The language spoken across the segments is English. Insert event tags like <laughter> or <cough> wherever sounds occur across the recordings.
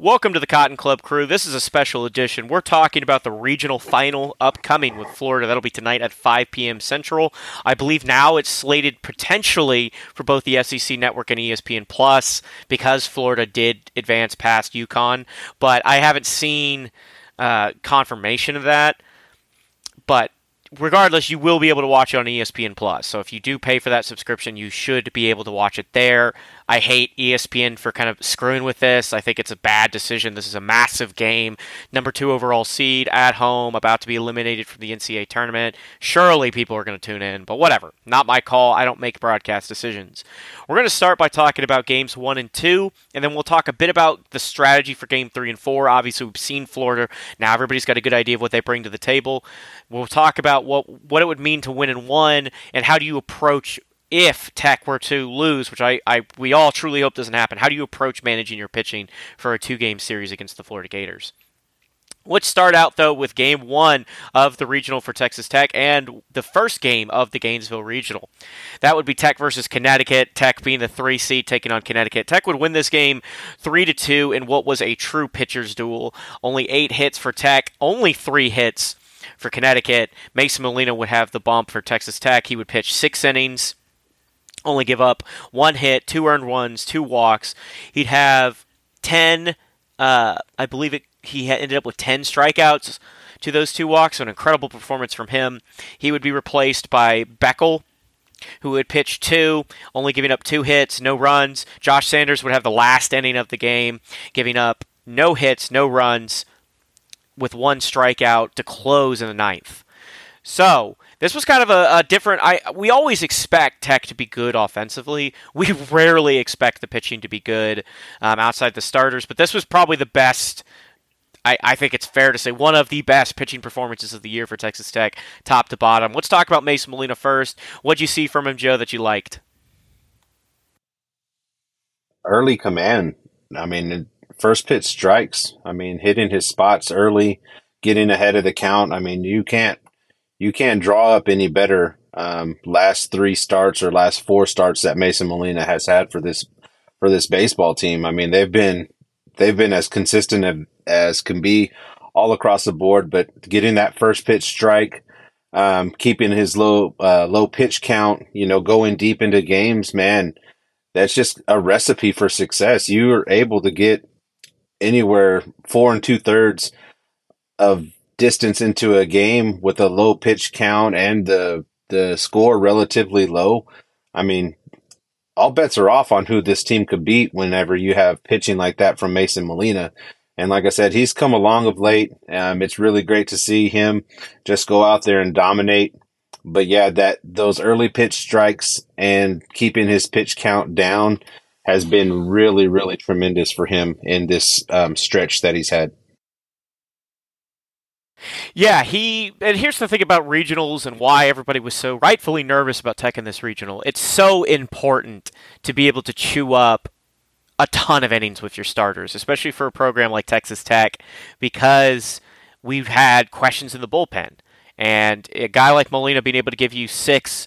Welcome to the Cotton Club crew. This is a special edition. We're talking about the regional final upcoming with Florida. That'll be tonight at 5 p.m. Central. I believe now it's slated potentially for both the SEC Network and ESPN Plus because Florida did advance past UConn, but I haven't seen uh, confirmation of that. But regardless, you will be able to watch it on ESPN Plus. So if you do pay for that subscription, you should be able to watch it there. I hate ESPN for kind of screwing with this. I think it's a bad decision. This is a massive game. Number two overall seed at home, about to be eliminated from the NCAA tournament. Surely people are going to tune in, but whatever. Not my call. I don't make broadcast decisions. We're going to start by talking about games one and two, and then we'll talk a bit about the strategy for game three and four. Obviously, we've seen Florida. Now everybody's got a good idea of what they bring to the table. We'll talk about what what it would mean to win in one, and how do you approach if Tech were to lose, which I, I we all truly hope doesn't happen, how do you approach managing your pitching for a two game series against the Florida Gators? Let's start out though with game one of the regional for Texas Tech and the first game of the Gainesville regional. That would be Tech versus Connecticut. Tech being the three seed taking on Connecticut. Tech would win this game three to two in what was a true pitcher's duel. Only eight hits for Tech, only three hits for Connecticut. Mason Molina would have the bump for Texas Tech. He would pitch six innings, only give up one hit, two earned runs, two walks. He'd have 10, uh, I believe it, he ended up with 10 strikeouts to those two walks, so an incredible performance from him. He would be replaced by Beckel, who would pitch two, only giving up two hits, no runs. Josh Sanders would have the last inning of the game, giving up no hits, no runs, with one strikeout to close in the ninth. So this was kind of a, a, different. I we always expect Tech to be good offensively. We <laughs> rarely expect the pitching to be good um, outside the starters, but this was probably the best. I, I think it's fair to say one of the best pitching performances of the year for Texas Tech, top to bottom. Let's talk about Mason Molina first. What'd you see from him, Joe, that you liked? Early command. I mean, first pitch strikes. I mean, hitting his spots early, getting ahead of the count. I mean, you can't you can't draw up any better um, last three starts or last four starts that Mason Molina has had for this for this baseball team. I mean, they've been they've been as consistent as, as can be all across the board. But getting that first pitch strike, um, keeping his low uh, low pitch count, you know, going deep into games, man, that's just a recipe for success. You are able to get anywhere four and two thirds of distance into a game with a low pitch count and the the score relatively low, I mean, all bets are off on who this team could beat whenever you have pitching like that from Mason Molina. And like I said, he's come along of late. Um, it's really great to see him just go out there and dominate. But yeah, that those early pitch strikes and keeping his pitch count down has been really, really tremendous for him in this um, stretch that he's had. Yeah, he and here's the thing about regionals and why everybody was so rightfully nervous about Tech in this regional. It's so important to be able to chew up a ton of innings with your starters, especially for a program like Texas Tech, because we've had questions in the bullpen. And a guy like Molina being able to give you six,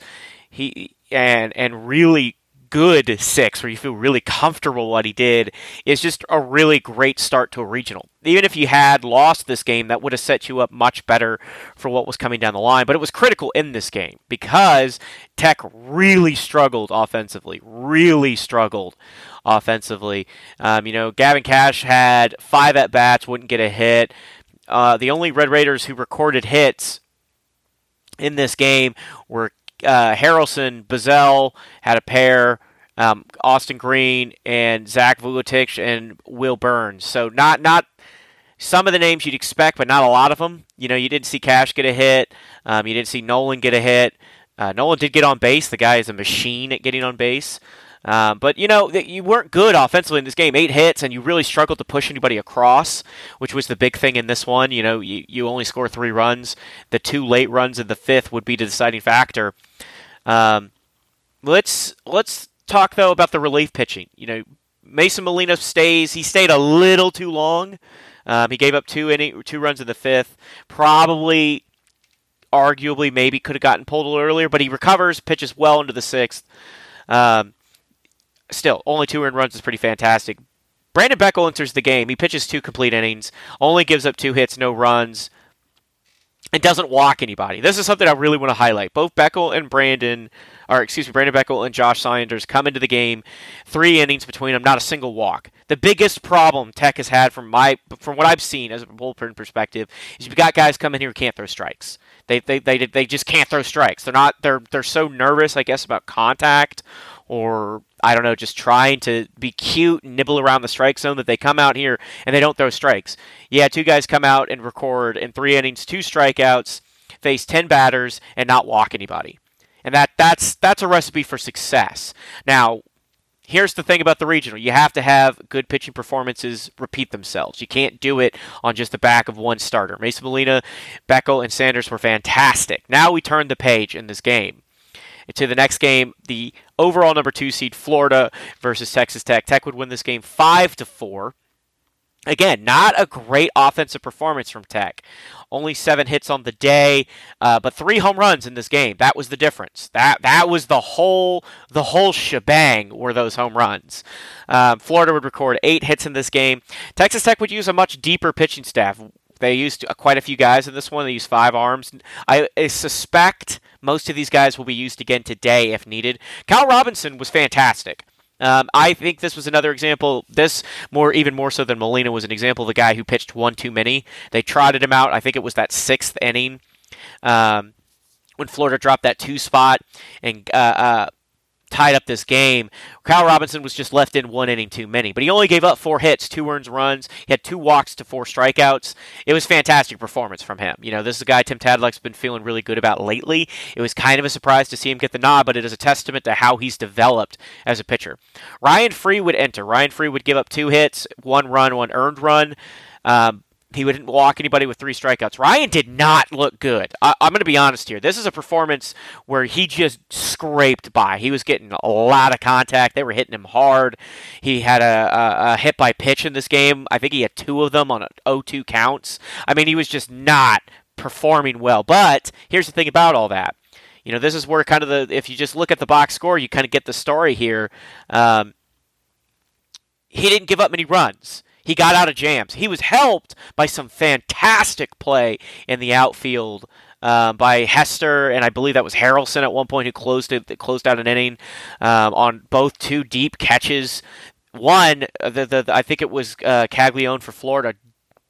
he and and really good six where you feel really comfortable what he did is just a really great start to a regional. Even if you had lost this game, that would have set you up much better for what was coming down the line. But it was critical in this game because Tech really struggled offensively, really struggled offensively. Um, you know, Gavin Kash had five at bats, wouldn't get a hit. Uh, the only Red Raiders who recorded hits in this game were uh, Harrelson, Bazzell had a pair. Um, Austin Green and Zach Vuletich and Will Burns. So not not some of the names you'd expect, but not a lot of them. You know, you didn't see Kash get a hit. Um, you didn't see Nolen get a hit. Uh, Nolen did get on base. The guy is a machine at getting on base. Um, but you know you weren't good offensively in this game. Eight hits, and you really struggled to push anybody across, which was the big thing in this one. You know, you, you only score three runs. The two late runs in the fifth would be the deciding factor. Um, let's let's talk though about the relief pitching. You know, Mason Molina stays. He stayed a little too long. Um, he gave up two inning, two runs in the fifth. Probably, arguably, maybe could have gotten pulled a little earlier, but he recovers, pitches well into the sixth. Um, still, only two earned runs is pretty fantastic. Brandon Beckel enters the game. He pitches two complete innings, only gives up two hits, no runs, and doesn't walk anybody. This is something I really want to highlight. Both Beckel and Brandon, or excuse me, Brandon Beckel and Josh Sanders come into the game, three innings between them, not a single walk. The biggest problem Tech has had from my from what I've seen as a bullpen perspective is you've got guys coming here who can't throw strikes. They, they, they, they just can't throw strikes. They're not they're they're so nervous, I guess, about contact or I don't know, just trying to be cute and nibble around the strike zone that they come out here and they don't throw strikes. Yeah, two guys come out and record in three innings, two strikeouts, face ten batters, and not walk anybody. And that that's that's a recipe for success. Now, here's the thing about the regional you have to have good pitching performances repeat themselves you can't do it on just the back of one starter mason molina beckel and sanders were fantastic now we turn the page in this game to the next game, the overall number two seed Florida versus Texas Tech. Tech would win this game five to four. Again, not a great offensive performance from Tech. Only seven hits on the day, uh, but three home runs in this game. That was the difference. That that was the whole the whole shebang were those home runs. Um, Florida would record eight hits in this game. Texas Tech would use a much deeper pitching staff. They used quite a few guys in this one. They used five arms. I, suspect most of these guys will be used again today if needed. Kyle Robinson was fantastic. Um, I think this was another example. This more, even more so than Molina, was an example of a guy who pitched one too many. They trotted him out. I think it was that sixth inning um, when Florida dropped that two spot, and uh, uh, tied up this game. Kyle Robinson was just left in one inning too many, but he only gave up four hits, two earned runs. He had two walks to four strikeouts. It was fantastic performance from him. You know, this is a guy Tim Tadlock's been feeling really good about lately. It was kind of a surprise to see him get the nod, but it is a testament to how he's developed as a pitcher. Ryan Free would enter. Ryan Free would give up two hits, one run, one earned run. Um, he wouldn't walk anybody with three strikeouts. Ryan did not look good. I, am going to be honest here. This is a performance where he just scraped by. He was getting a lot of contact. They were hitting him hard. He had a, a, a hit by pitch in this game. I think he had two of them on 0-2 counts. I mean, he was just not performing well. But here's the thing about all that. You know, this is where kind of the if you just look at the box score, you kind of get the story here. Um, he didn't give up many runs. He got out of jams. He was helped by some fantastic play in the outfield um, by Hester, and I believe that was Harrelson at one point who closed it, closed out an inning um, on both two deep catches. One, the, the, the I think it was uh, Caglianone for Florida,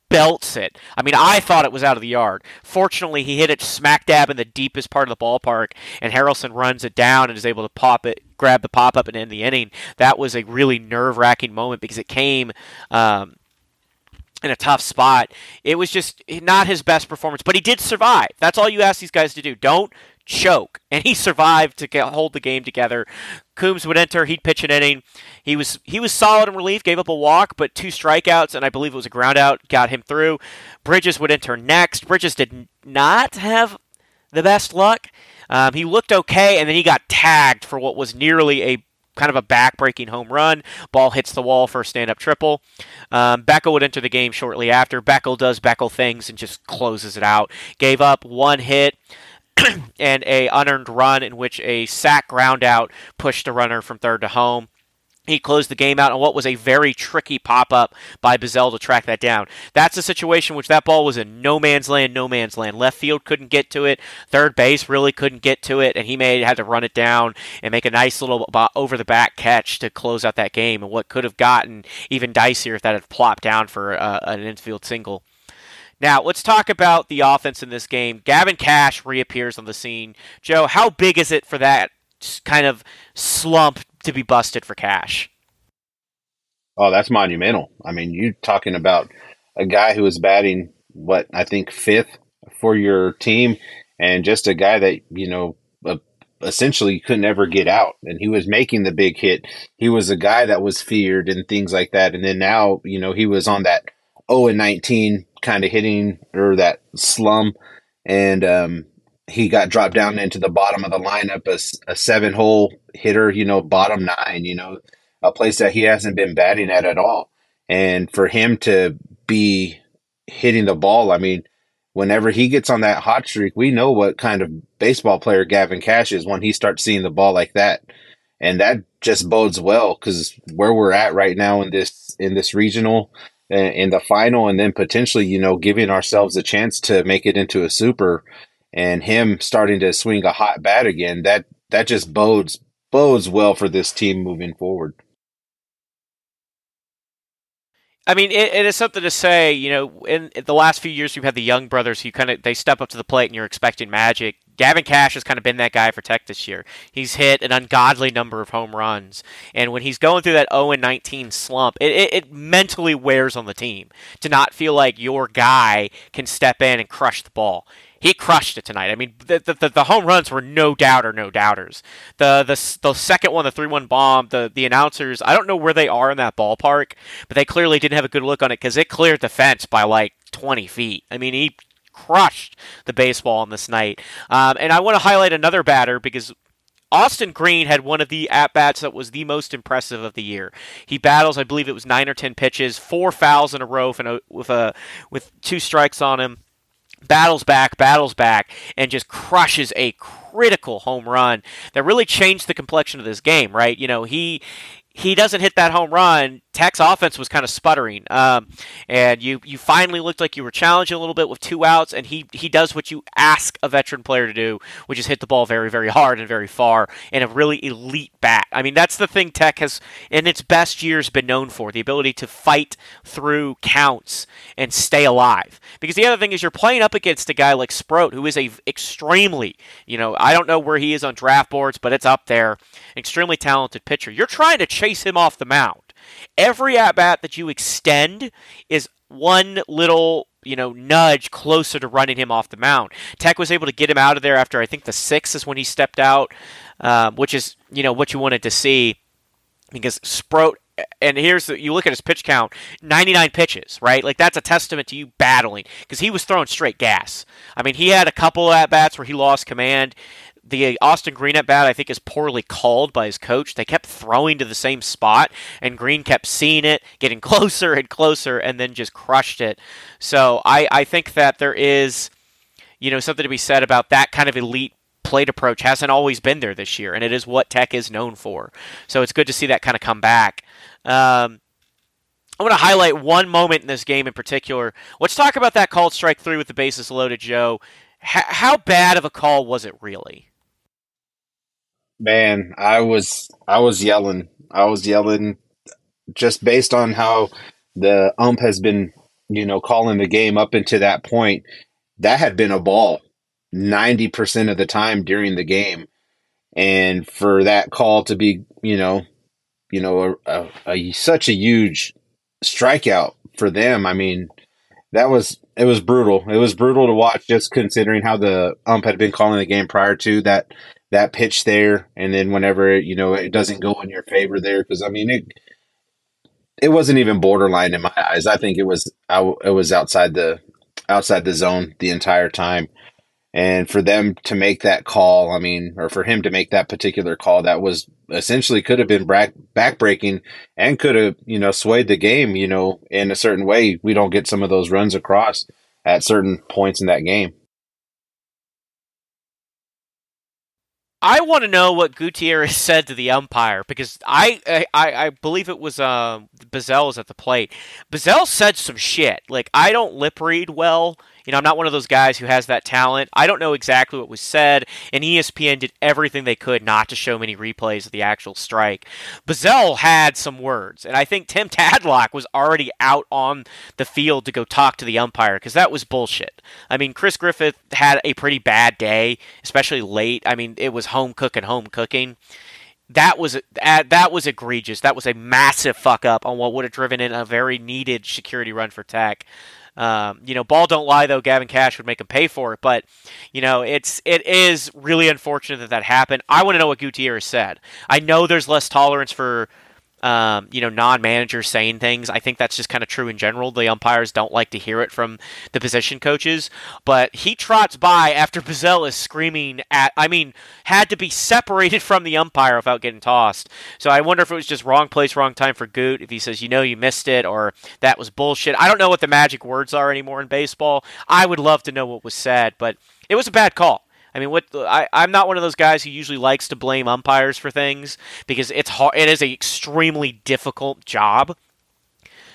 belts it. I mean, I thought it was out of the yard. Fortunately, he hit it smack dab in the deepest part of the ballpark, and Harrelson runs it down and is able to pop it, grab the pop up, and end the inning. That was a really nerve wracking moment because it came. Um, in a tough spot. It was just not his best performance, but he did survive. That's all you ask these guys to do. Don't choke. <laughs> And he survived to get, hold the game together. Coombs would enter. He'd pitch an inning. He was he was solid in relief. Gave up a walk, but two strikeouts, and I believe it was a ground out, got him through. Bridges would enter next. Bridges did not have the best luck. Um, he looked okay, and then he got tagged for what was nearly a kind of a back-breaking home run. Ball hits the wall for a stand-up triple. Um, Beckel would enter the game shortly after. Beckel does Beckel things and just closes it out. Gave up one hit. <clears throat> and a unearned run in which a sac ground out pushed the runner from third to home. He closed the game out on what was a very tricky pop up by Bazzell to track that down. That's a situation which that ball was in no man's land, no man's land. Left field couldn't get to it. Third base really couldn't get to it, and he made had to run it down and make a nice little over the back catch to close out that game. And what could have gotten even dicier if that had plopped down for uh, an infield single. Now, let's talk about the offense in this game. Gavin Kash reappears on the scene. Joe, how big is it for that kind of slump to be busted for Kash? Oh, that's monumental. I mean, you're talking about a guy who was batting, what, I think fifth for your team, and just a guy that, you know, uh, essentially couldn't ever get out. And he was making the big hit. He was a guy that was feared and things like that. And then now, you know, he was on that 0 and 19 kind of hitting or that slum, and um, he got dropped down into the bottom of the lineup, a, a seven hole hitter, you know, bottom nine, you know, a place that he hasn't been batting at at all. And for him to be hitting the ball, I mean, whenever he gets on that hot streak, we know what kind of baseball player Gavin Kash is when he starts seeing the ball like that. and that just bodes well because where we're at right now in this in this regional uh, in the final, and then potentially you know giving ourselves a chance to make it into a super, and him starting to swing a hot bat again. That that just bodes bodes well for this team moving forward. I mean, it, it is something to say. You know, in, in, the last few years, we've had the Jung brothers who kind of they step up to the plate, and you're expecting magic. Gavin Kash has kind of been that guy for Tech this year. He's hit an ungodly number of home runs, and when he's going through that 0 19 slump, it, it, it mentally wears on the team to not feel like your guy can step in and crush the ball he crushed it tonight. I mean, the, the, the home runs were no doubter, no doubters. The the the second one, the three one bomb, the the announcers, I don't know where they are in that ballpark, but they clearly didn't have a good look on it because it cleared the fence by like 20 feet. I mean, he crushed the baseball on this night. Um, and I want to highlight another batter because Austin Green had one of the at bats that was the most impressive of the year. He battles, I believe it was nine or ten pitches, four fouls in a row and with a with two strikes on him battles back, battles back, and just crushes a critical home run that really changed the complexion of this game, right? You know, he he doesn't hit that home run, Tech's offense was kind of sputtering, um, and you you finally looked like you were challenging a little bit with two outs, and he he does what you ask a veteran player to do, which is hit the ball very very hard and very far in a really elite bat. I mean that's the thing Tech has in its best years been known for the ability to fight through counts and stay alive. Because the other thing is you're playing up against a guy like Sproat, who is a extremely you know I don't know where he is on draft boards, but it's up there, extremely talented pitcher. You're trying to chase him off the mound. Every at bat that you extend is one little you know, nudge closer to running him off the mound. Tech was able to get him out of there after I think the sixth is when he stepped out, um, which is you know what you wanted to see because Sproat. And here's the, you look at his pitch count 99 pitches, right? Like that's a testament to you battling because he was throwing straight gas. I mean, he had a couple at bats where he lost command the Austin Green at bat, I think, is poorly called by his coach. They kept throwing to the same spot, and Green kept seeing it, getting <laughs> closer and closer, and then just crushed it. So I, I think that there is, you know, something to be said about that kind of elite plate approach hasn't always been there this year, and it is what Tech is known for. So it's good to see that kind of come back. Um, I want to highlight one moment in this game in particular. Let's talk about that called strike three with the bases loaded, Joe. How bad of a call was it really? Man, I was I was yelling. I was yelling just based on how the ump has been, you know, calling the game up into that point. That had been a ball 90% of the time during the game. And for that call to be, you know, you know, a, a, a such a huge strikeout for them. I mean, that was it was brutal. It was brutal to watch just considering how the ump had been calling the game prior to that that pitch there, and then whenever you know it doesn't go in your favor there, because I mean it, it wasn't even borderline in my eyes. I think it was it was outside the outside the zone the entire time. And for them to make that call, I mean, or for him to make that particular call, that was essentially could have been back backbreaking and could have, you know, swayed the game, you know, in a certain way. We don't get some of those runs across at certain points in that game. I want to know what Gutierrez <laughs> said to the umpire because I I, I believe it was uh, Bazzell was at the plate. Bazzell said some shit. Like I don't lip read well, you know, I'm not one of those guys who has that talent. I don't know exactly what was said, and ESPN did everything they could not to show many replays of the actual strike. Bazzell had some words, and I think Tim <laughs> Tadlock was already out on the field to go talk to the umpire because that was bullshit. I mean, Chris Griffith had a pretty bad day, especially late. I mean, it was home cooking, home cooking that was that was egregious. That was a massive fuck up on what would have driven in a very needed security run for Tech. Um, you know, ball don't lie though. Gavin Kash would make him pay for it, but you know, it's it is really unfortunate that that happened. I want to know what Gutierrez said. I know there's less tolerance for um, you know, non-managers saying things. I think that's just kind of true in general. The umpires don't like to hear it from the position coaches. But he trots by after Bazzell is screaming at. I mean, had to be separated <laughs> from the umpire without getting tossed. So I wonder if it was just wrong place, wrong time for Goot. If he says, you know, you missed it, or that was bullshit. I don't know what the magic words are anymore in baseball. I would love to know what was said, but it was a bad call. I mean, what I, I'm not one of those guys who usually likes to blame umpires for things because it's hard. It is an extremely difficult job.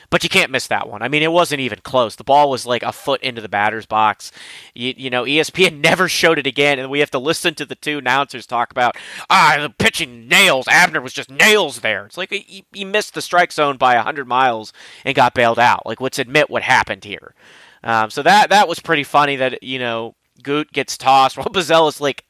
But you can't miss that one. I mean, it wasn't even close. The ball was like a foot into the batter's box. You, you know, ESPN <laughs> never showed it again, and we have to listen to the two announcers talk about ah the pitching nails. Abner was just nails there. It's like he, he missed the strike zone by hundred miles and got bailed out. Like, let's admit what happened here. Um, so that that was pretty funny. That you know Goot gets tossed <laughs> while Bazzell like,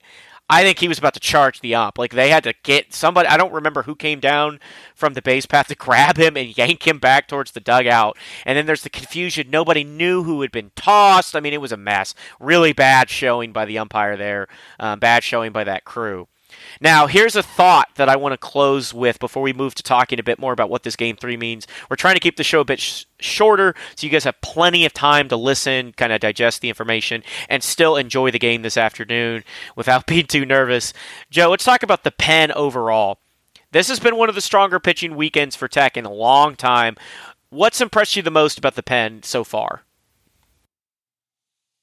I think he was about to charge the ump. Like they had to get somebody. I don't remember who came down from the base path to <laughs> grab him and yank him back towards the dugout. And then there's the confusion. Nobody knew who had been tossed. I mean, it was a mess. Really bad showing by the umpire there. Um, bad showing by that crew. Now, here's a thought that I want to close with before we move to talking a bit more about what this game three means. We're trying to keep the show a bit sh- shorter so you guys have plenty of time to listen, kind of digest the information, and still enjoy the game this afternoon without <laughs> being too nervous. Joe, let's talk about the pen overall. This has been one of the stronger pitching weekends for Tech in a long time. What's impressed you the most about the pen so far?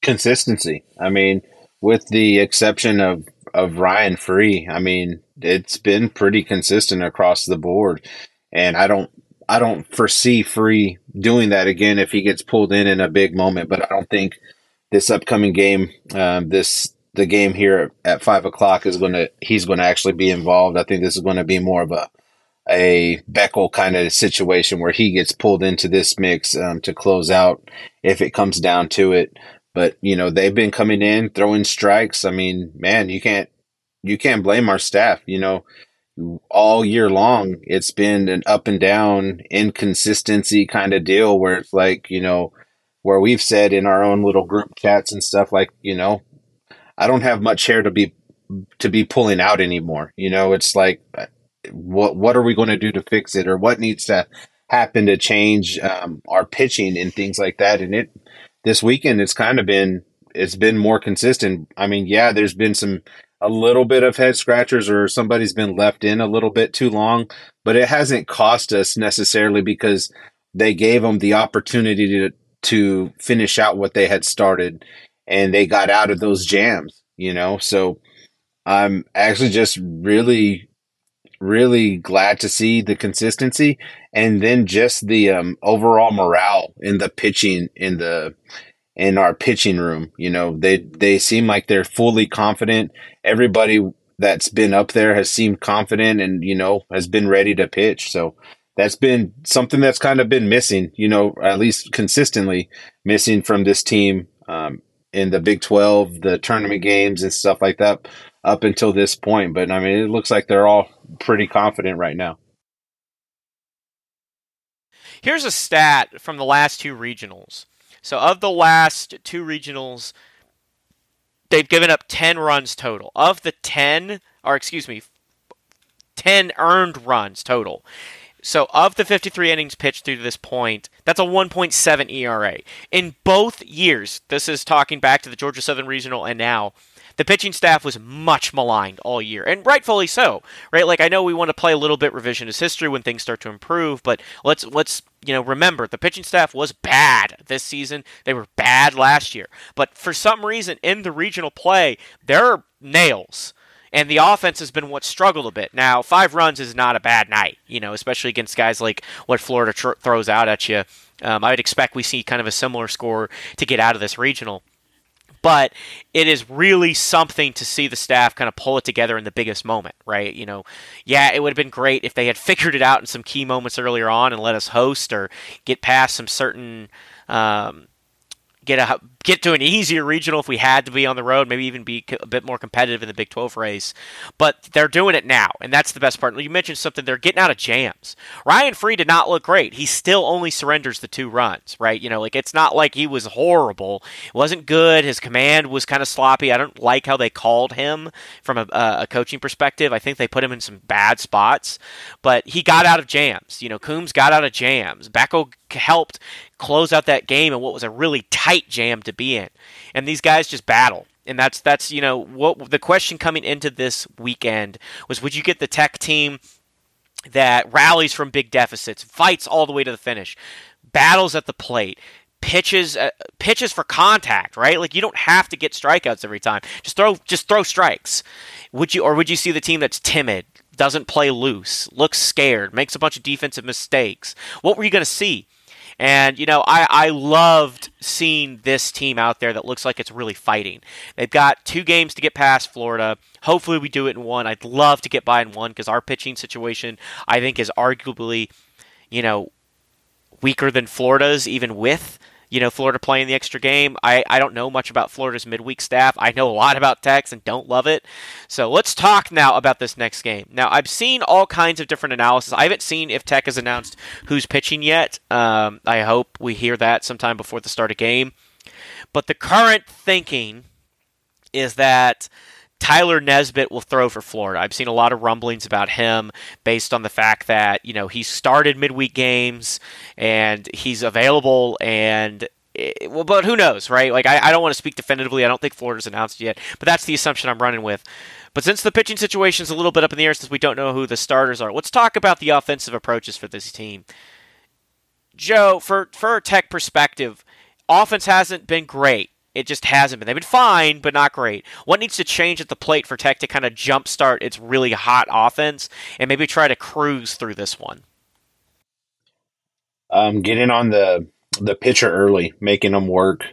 Consistency. I mean, with the exception of of Ryan Free, I mean, it's been pretty consistent across the board, and I don't I don't foresee Free doing that again if he gets pulled in in a big moment. But I don't think this upcoming game, um, this the game here at five o'clock is going to he's going to actually be involved. I think this is going to be more of a a Beckel kind of situation where he gets pulled into this mix um, to close out if it comes down to it. But you know they've been coming in throwing strikes. I mean, man, you can't you can't blame our staff. You know, all year long it's been an up and down inconsistency kind of deal where it's like you know where we've said in our own little group chats and stuff like you know I don't have much hair to be to be pulling out anymore. You know, it's like what what are we going to do to fix it or what needs to happen to change um, our pitching and things like that and it this weekend it's kind of been it's been more consistent. I mean, yeah, there's been some a little bit of head scratchers or somebody's been left in a little bit too long, but it hasn't cost us necessarily because they gave them the opportunity to to finish out what they had started and they got out of those jams, you know. So I'm actually just really really glad to see the consistency and then just the um, overall morale in the pitching in the in our pitching room. You know, they they seem like they're fully confident. Everybody that's been up there has seemed confident and you know has been ready to pitch. So that's been something that's kind of been missing. You know, at least consistently missing from this team um, in the Big Twelve, the tournament games and stuff like that up until this point. But I mean, it looks like they're all pretty confident right now. Here's a stat from the last two regionals. So, of the last two regionals, they've given up 10 runs total. Of the 10, or excuse me, 10 earned runs total. So, of the 53 innings pitched through to this point, that's a 1.7 ERA. In both years, this is talking back to the Georgia Southern Regional and now, the pitching staff was much maligned all year, and rightfully so, right? Like I know we want to play a little bit revisionist history when things start to improve, but let's let's you know remember the pitching staff was bad this season. They were bad last year, but for some reason in the regional play, they're nails and the offense has been what struggled a bit. Now, five runs is not a bad night, you know, especially against guys like what Florida tr- throws out at you. Um, I would expect we see kind of a similar score to get out of this regional but it is really something to see the staff kind of pull it together in the biggest moment, right? You know, yeah, it would have been great if they had figured it out in some key moments earlier on and let us host or get past some certain um, get a get to an easier regional if we had to be on the road, maybe even be a bit more competitive in the Big 12 race. But they're doing it now, and that's the best part. You mentioned something; they're getting out of jams. Ryan Free did not look great. He still only surrenders the two runs, right? You know, like it's not like he was horrible. It wasn't good. His command was kind of sloppy. I don't like how they called him from a, a coaching perspective. I think they put him in some bad spots, but he got out of jams. You know, Coombs got out of jams. Beckel helped close out that game and what was a really tight jam to be in. And these guys just battle. And that's that's you know what the question coming into this weekend was would you get the tech team that rallies from big deficits, fights all the way to the finish, battles at the plate, pitches uh, pitches for contact, right? Like you don't have to get strikeouts every time. Just throw just throw strikes. Would you or would you see the team that's timid, doesn't play loose, looks scared, makes a bunch of defensive mistakes? What were you going to see? And, you know, I, I loved seeing this team out there that looks like it's really fighting. They've got two games to get past Florida. Hopefully, we do it in one. I'd love to get by in one because our pitching situation, I think, is arguably, you know, weaker than Florida's, even with you know, Florida playing the extra game. I, I don't know much about Florida's midweek staff. I know a lot about Tech's and don't love it. So let's talk now about this next game. Now, I've seen all kinds of different analysis. I haven't seen if Tech has announced who's pitching yet. Um, I hope we hear that sometime before the start of game. But the current thinking is that Tyler Nesbitt will throw for Florida. I've seen a lot of rumblings about him based on the fact that, you know, he started midweek games and he's available and it, well, but who knows, right? Like, I, I don't want to speak definitively. I don't think Florida's announced yet, but that's the assumption I'm running with. But since the pitching situation is a little bit up in the air, since we don't know who the starters are, let's talk about the offensive approaches for this team. Joe, for for a tech perspective, offense hasn't been great. It just hasn't been. They've been fine, but not great. What needs to change at the plate for Tech to kind of jumpstart its really hot offense and maybe try to cruise through this one? Um, getting on the the pitcher early, making them work,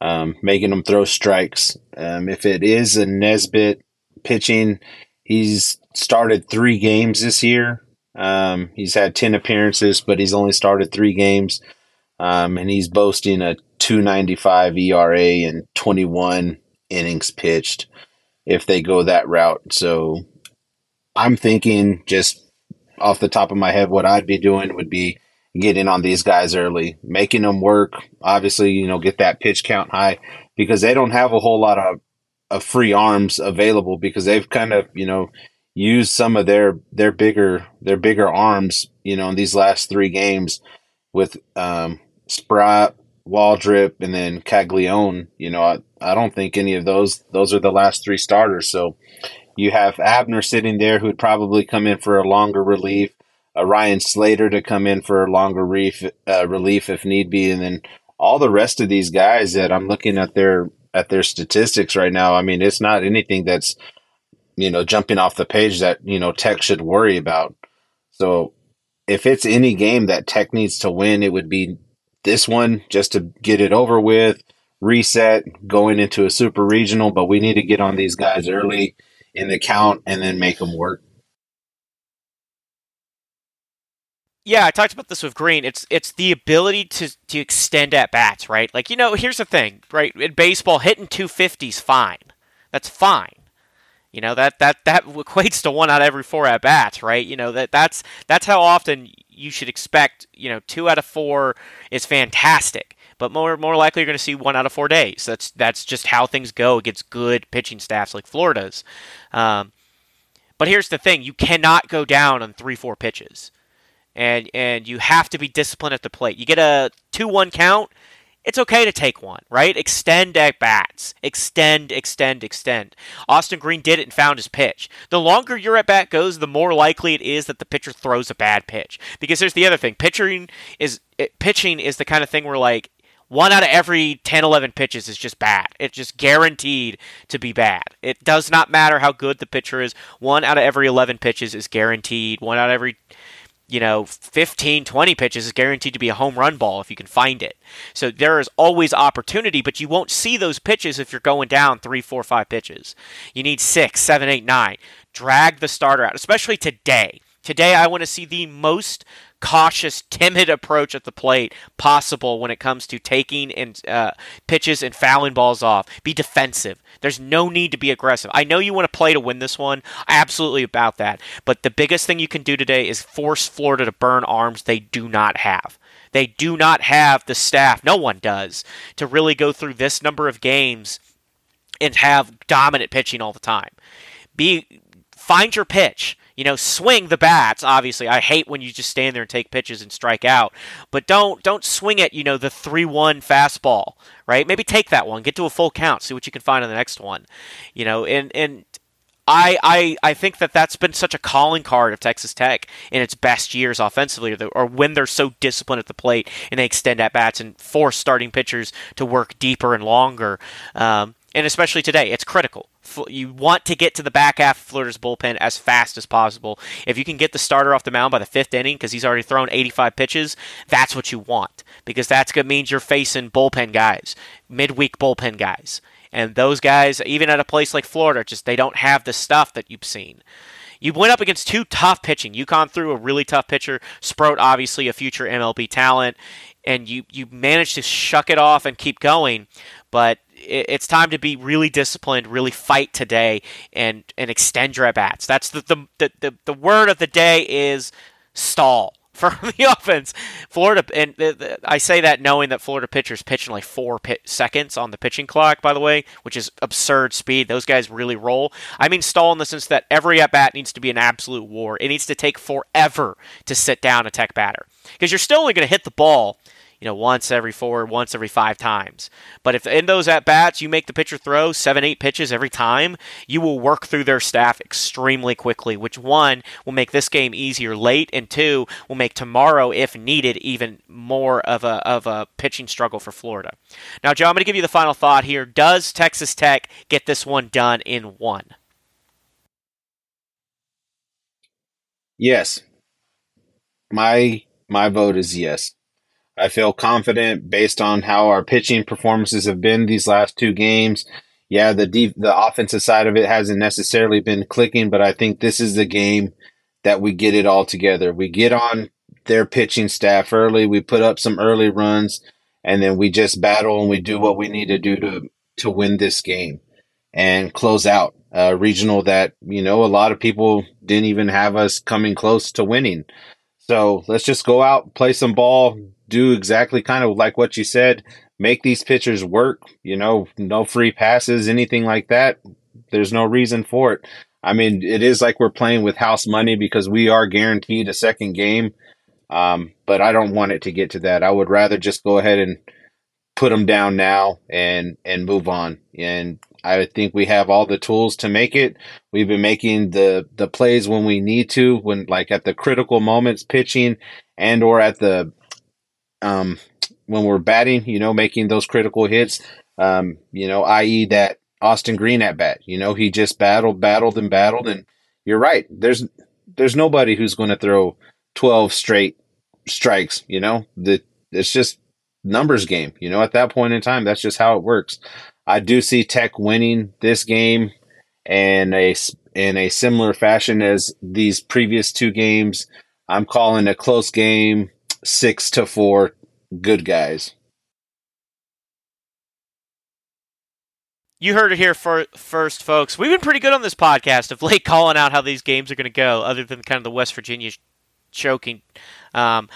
um, making them throw strikes. Um, if it is a Nesbitt pitching, he's started three games this year. Um, he's had 10 appearances, but he's only started three games. Um, and he's boasting a 295 ERA and 21 innings pitched if they go that route. So I'm thinking just off the top of my head, what I'd be doing would be getting on these guys early, making them work. Obviously, you know, get that pitch count high because they don't have a whole lot of, of free arms available because they've kind of, you know, used some of their, their bigger, their bigger arms, you know, in these last three games with, um, Sproat, Waldrep, and then Caglianone. You know, I, I don't think any of those those are the last three starters. So you have Abner sitting there who'd probably come in for a longer relief, a Ryan Slater to come in for a longer relief, uh, relief if need be, and then all the rest of these guys that I'm looking at their at their statistics right now. I mean, it's not anything that's you know jumping off the page that you know Tech should worry about. So if it's any game that Tech needs to win, it would be this one just to get it over with, reset, going into a super regional, but we need to get on these guys early in the count and then make them work. Yeah, I talked about this with Green. It's it's the ability to to extend at bats, right? Like you know, here's the thing, right? In baseball, hitting 250s fine. That's fine. You know that that that <laughs> equates to one out of every four at bats, right? You know that that's that's how often you should expect, you know, two out of four is fantastic, but more more likely you're going to see one out of four days. That's that's just how things go against good pitching staffs like Florida's. Um, but here's the thing: you cannot go down on three four pitches, and and you have to be disciplined at the plate. You get a two one count it's okay to take one, right? Extend at bats. Extend, extend, extend. Austin Green did it and found his pitch. The longer your at bat goes, the more likely it is that the pitcher throws a bad pitch. Because there's the other thing. Pitching is it, pitching is the kind of thing where like one out of every 10, 11 pitches is just bad. It's just guaranteed to be bad. It does not matter how good the pitcher is. One out of every 11 pitches is guaranteed. One out of every you know, 15, 20 pitches is guaranteed to be a home run ball if you can find it. So there is always opportunity, but you won't see those pitches if you're going down three, four, five pitches. You need six, seven, eight, nine. Drag the starter out, especially today. Today, I want to see the most cautious, timid approach at the plate possible when it comes to taking and uh, pitches and fouling balls off. Be defensive. There's no need to be aggressive. I know you want to play to win this one. Absolutely about that. But the biggest thing you can do today is force Florida to burn arms they do not have. They do not have the staff, no one does, to really go through this number of games and have dominant pitching all the time. Be find your pitch you know, swing the bats. Obviously, I hate when you just stand there and take pitches and strike out. But don't don't swing at you know the three one fastball, right? Maybe take that one, get to a full count, see what you can find on the next one. You know, and and I, I, I think that that's been such a calling card of Texas Tech in its best years offensively, or, the, or when they're so disciplined at the plate and they extend at bats and force starting pitchers to work deeper and longer. Um, and especially today, it's critical. You want to get to the back half of Florida's bullpen as fast as possible. If you can get the starter off the mound by the fifth inning because he's already thrown 85 pitches, that's what you want because that's going to mean you're facing bullpen guys, midweek bullpen guys. And those guys, even at a place like Florida, just they don't have the stuff that you've seen. You went up against two tough pitching. UConn threw a really tough pitcher. Sproat, obviously a future MLB talent, and you you managed to shuck it off and keep going. But it's time to be really disciplined, really fight today, and and extend your at bats. That's the the, the the word of the day is stall <laughs> for the offense. Florida, and I say that knowing that Florida pitchers pitching like four seconds on the pitching clock, by the way, which is absurd speed. Those guys really roll. I mean, stall in the sense that every at bat needs to be an absolute war. It needs to take forever to sit down a tech batter because you're still only going to hit the ball you know, once every four, once every five times. But if in those at bats you make the pitcher throw seven, eight pitches every time, you will work through their staff extremely quickly, which one will make this game easier late, and two will make tomorrow, if needed, even more of a of a pitching struggle for Florida. Now, John, I'm going to give you the final thought here. Does Texas Tech get this one done in one? Yes. My my vote is yes. I feel confident based on how our pitching performances have been these last two games. Yeah, the deep, the offensive side of it hasn't necessarily been clicking, but I think this is the game that we get it all together. We get on their pitching staff early, we put up some early runs, and then we just battle and we do what we need to do to to win this game and close out a regional that you know a lot of people didn't even have us coming close to winning. So let's just go out, play some ball, do exactly kind of like what you said, make these pitchers work, you know, no free passes, anything like that. There's no reason for it. I mean, it is like we're playing with house money because we are guaranteed a second game. Um, but I don't want it to get to that. I would rather just go ahead and put them down now and and move on. And I think we have all the tools to make it. We've been making the the plays when we need to, when like at the critical moments, pitching and or at the um, when we're batting, you know, making those critical hits, um, you know, i.e. that Austin Green at bat, you know, he just battled, battled and battled. And you're right. There's, there's nobody who's going to throw 12 straight strikes, you know, the, it's just numbers game, you know, at that point in time, that's just how it works. I do see Tech winning this game and a, in a similar fashion as these previous two games. I'm calling a close game six to four good guys. You heard it here for, first, folks. We've been pretty good on this podcast of late <laughs> calling out how these games are going to go, other than kind of the West Virginia choking. Um,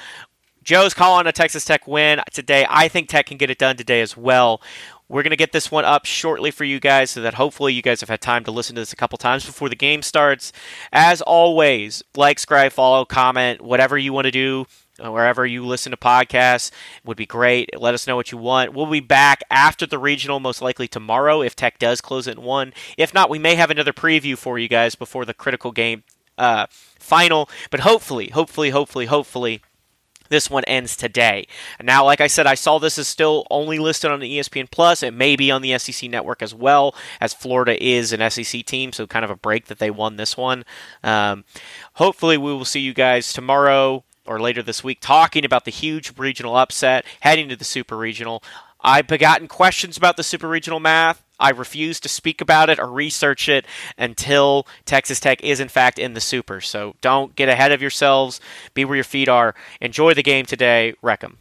Joe's calling a Texas Tech win today. I think Tech can get it done today as well. We're going to get this one up shortly for you guys so that hopefully you guys have had time to listen to this a couple times before the game starts. As always, like, subscribe, follow, comment, whatever you want to do wherever you listen to podcasts would be great. Let us know what you want. We'll be back after the regional, most likely tomorrow, if Tech does close it in one. If not, we may have another preview for you guys before the critical game uh, final. But hopefully, hopefully, hopefully, hopefully. This one ends today. Now, like I said, I saw this is still only listed on the ESPN Plus. It may be on the SEC network as well, as Florida is an SEC team, so kind of a break that they won this one. Um, hopefully, we will see you guys tomorrow or later this week talking about the huge regional upset heading to the super regional. I've begotten questions about the super regional math. I refuse to speak about it or research it until Texas Tech is, in fact, in the super. So don't get ahead of yourselves. Be where your feet are. Enjoy the game today. Wreck 'em.